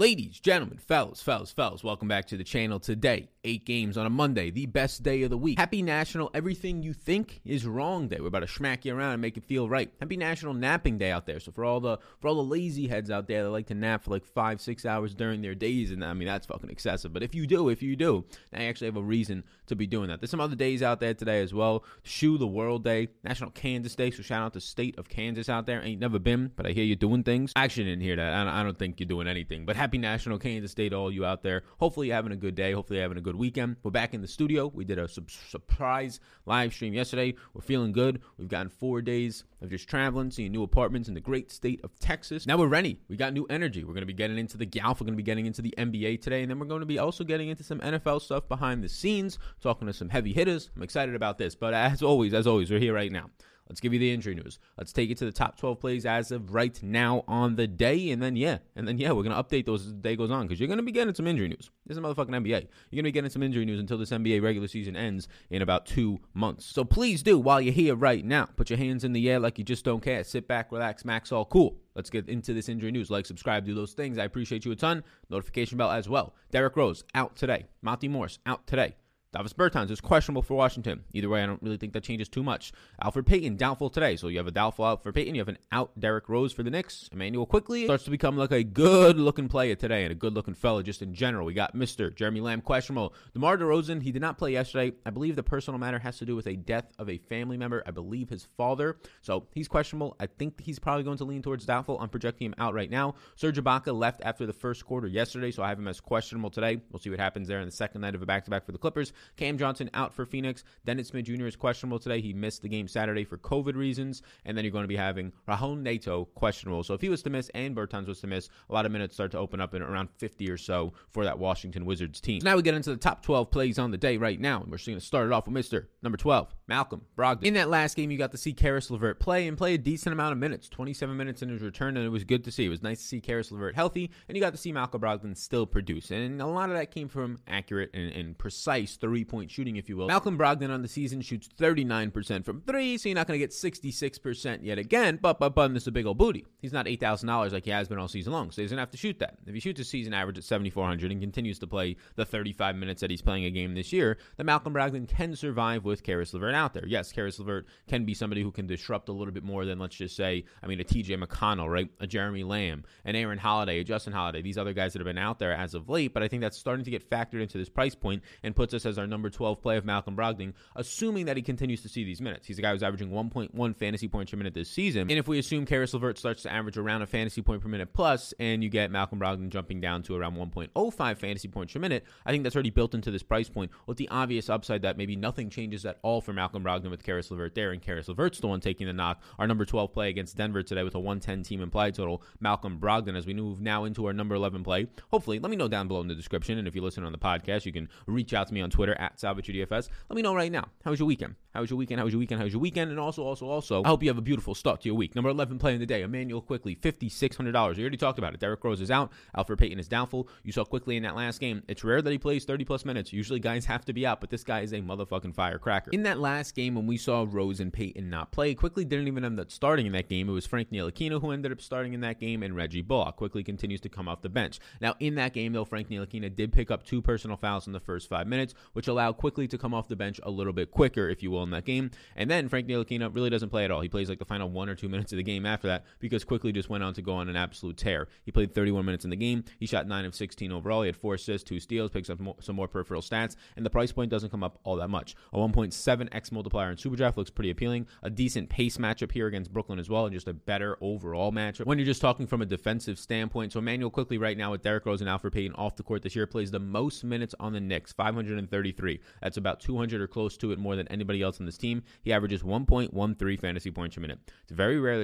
Ladies, gentlemen, fellas, fellas, fellas, welcome back to the channel today. Eight games on a Monday, the best day of the week. Happy National Everything You Think Is Wrong Day. We're about to smack you around and make it feel right. Happy National Napping Day out there. So for all the for all the lazy heads out there that like to nap for like five, six hours during their days, and I mean that's fucking excessive. But if you do, if you do, you actually have a reason to be doing that. There's some other days out there today as well. Shoe the World Day, National Kansas Day. So shout out to the state of Kansas out there. Ain't never been, but I hear you doing things. I actually didn't hear that. I don't, I don't think you're doing anything. But happy National Kansas Day to all you out there. Hopefully you're having a good day. Hopefully you're having a good weekend. We're back in the studio. We did a su- surprise live stream yesterday. We're feeling good. We've gotten four days of just traveling, seeing new apartments in the great state of Texas. Now we're ready. We got new energy. We're going to be getting into the golf. We're going to be getting into the NBA today. And then we're going to be also getting into some NFL stuff behind the scenes, talking to some heavy hitters. I'm excited about this. But as always, as always, we're here right now. Let's give you the injury news. Let's take it to the top 12 plays as of right now on the day. And then, yeah, and then, yeah, we're going to update those as the day goes on because you're going to be getting some injury news. This is motherfucking NBA. You're going to be getting some injury news until this NBA regular season ends in about two months. So please do, while you're here right now, put your hands in the air like you just don't care. Sit back, relax, max, all cool. Let's get into this injury news. Like, subscribe, do those things. I appreciate you a ton. Notification bell as well. Derrick Rose out today. Monte Morris out today. Davis Bertans is questionable for Washington. Either way, I don't really think that changes too much. Elfrid Payton, doubtful today. So you have a doubtful out for Payton. You have an out Derrick Rose for the Knicks. Immanuel Quickley starts to become like a good looking player today and a good looking fella just in general. We got Mr. Jeremy Lamb, questionable. DeMar DeRozan, he did not play yesterday. I believe the personal matter has to do with a death of a family member. I believe his father. So he's questionable. I think he's probably going to lean towards doubtful. I'm projecting him out right now. Serge Ibaka left after the first quarter yesterday, so I have him as questionable today. We'll see what happens there in the second night of a back to back for the Clippers. Cam Johnson out for Phoenix. Dennis Smith Jr. is questionable today. He missed the game Saturday for COVID reasons. And then you're going to be having Raul Neto questionable. So if he was to miss and Bertans was to miss, a lot of minutes start to open up in around 50 or so for that Washington Wizards team. So now we get into the top 12 plays on the day right now. And we're just going to start it off with Mr. Number 12, Malcolm Brogdon. In that last game, you got to see Caris LeVert play and play a decent amount of minutes, 27 minutes in his return, and it was good to see. It was nice to see Caris LeVert healthy, and you got to see Malcolm Brogdon still produce. And a lot of that came from accurate and, and precise three point shooting, if you will. Malcolm Brogdon on the season shoots 39% from three, so you're not going to get 66% yet again, but, but, but, this is a big old booty. He's not $8,000 like he has been all season long, so he doesn't have to shoot that. If he shoots a season average at 7,400 and continues to play the 35 minutes that he's playing a game this year, then Malcolm Brogdon can survive with Caris LeVert out there. Yes, Caris LeVert can be somebody who can disrupt a little bit more than, let's just say, I mean, a TJ McConnell, right? A Jeremy Lamb, an Aaron Holiday, a Justin Holiday, these other guys that have been out there as of late, but I think that's starting to get factored into this price point and puts us as our number 12 play of Malcolm Brogdon, assuming that he continues to see these minutes. He's a guy who's averaging 1.1 fantasy points per minute this season. And if we assume Caris LeVert starts to average around a fantasy point per minute plus, and you get Malcolm Brogdon jumping down to around 1.05 fantasy points per minute, I think that's already built into this price point with the obvious upside that maybe nothing changes at all for Malcolm Brogdon with Caris LeVert there, and Caris LeVert's the one taking the knock. Our number 12 play against Denver today with a 110 team implied total. Malcolm Brogdon as we move now into our number 11 play. Hopefully, let me know down below in the description, and if you listen on the podcast, you can reach out to me on Twitter at SalVetriDFS. Let me know right now. How was your weekend? How was your weekend? How was your weekend? How was your weekend? And also, also, also, I hope you have a beautiful start to your week. Number 11 play in the day, Immanuel Quickley, $5,600. We already talked about it. Derrick Rose is out. Elfrid Payton is doubtful. You saw Quickley in that last game. It's rare that he plays 30 plus minutes. Usually guys have to be out, but this guy is a motherfucking firecracker. In that last game when we saw Rose and Payton not play, Quickley didn't even end up starting in that game. It was Frank Ntilikina who ended up starting in that game and Reggie Bullock. Quickley continues to come off the bench. Now, in that game, though, Frank Ntilikina did pick up two personal fouls in the first five minutes, which allowed Quickley to come off the bench a little bit quicker, if you will, in that game. And then Frank Ntilikina really doesn't play at all. He plays like the final one or two minutes of the game after that because Quickley just went on to go on an absolute tear. He played 31 minutes in the game. He shot 9 of 16 overall. He had 4 assists, 2 steals, picks up some more peripheral stats, and the price point doesn't come up all that much. A 1.7x multiplier in Superdraft looks pretty appealing. A decent pace matchup here against Brooklyn as well, and just a better overall matchup. When you're just talking from a defensive standpoint, so Immanuel Quickley right now with Derrick Rose and Elfrid Payton off the court this year plays the most minutes on the Knicks, 533. That's about 200 or close to it more than anybody else on this team. He averages 1.13 fantasy points per minute. It's very rare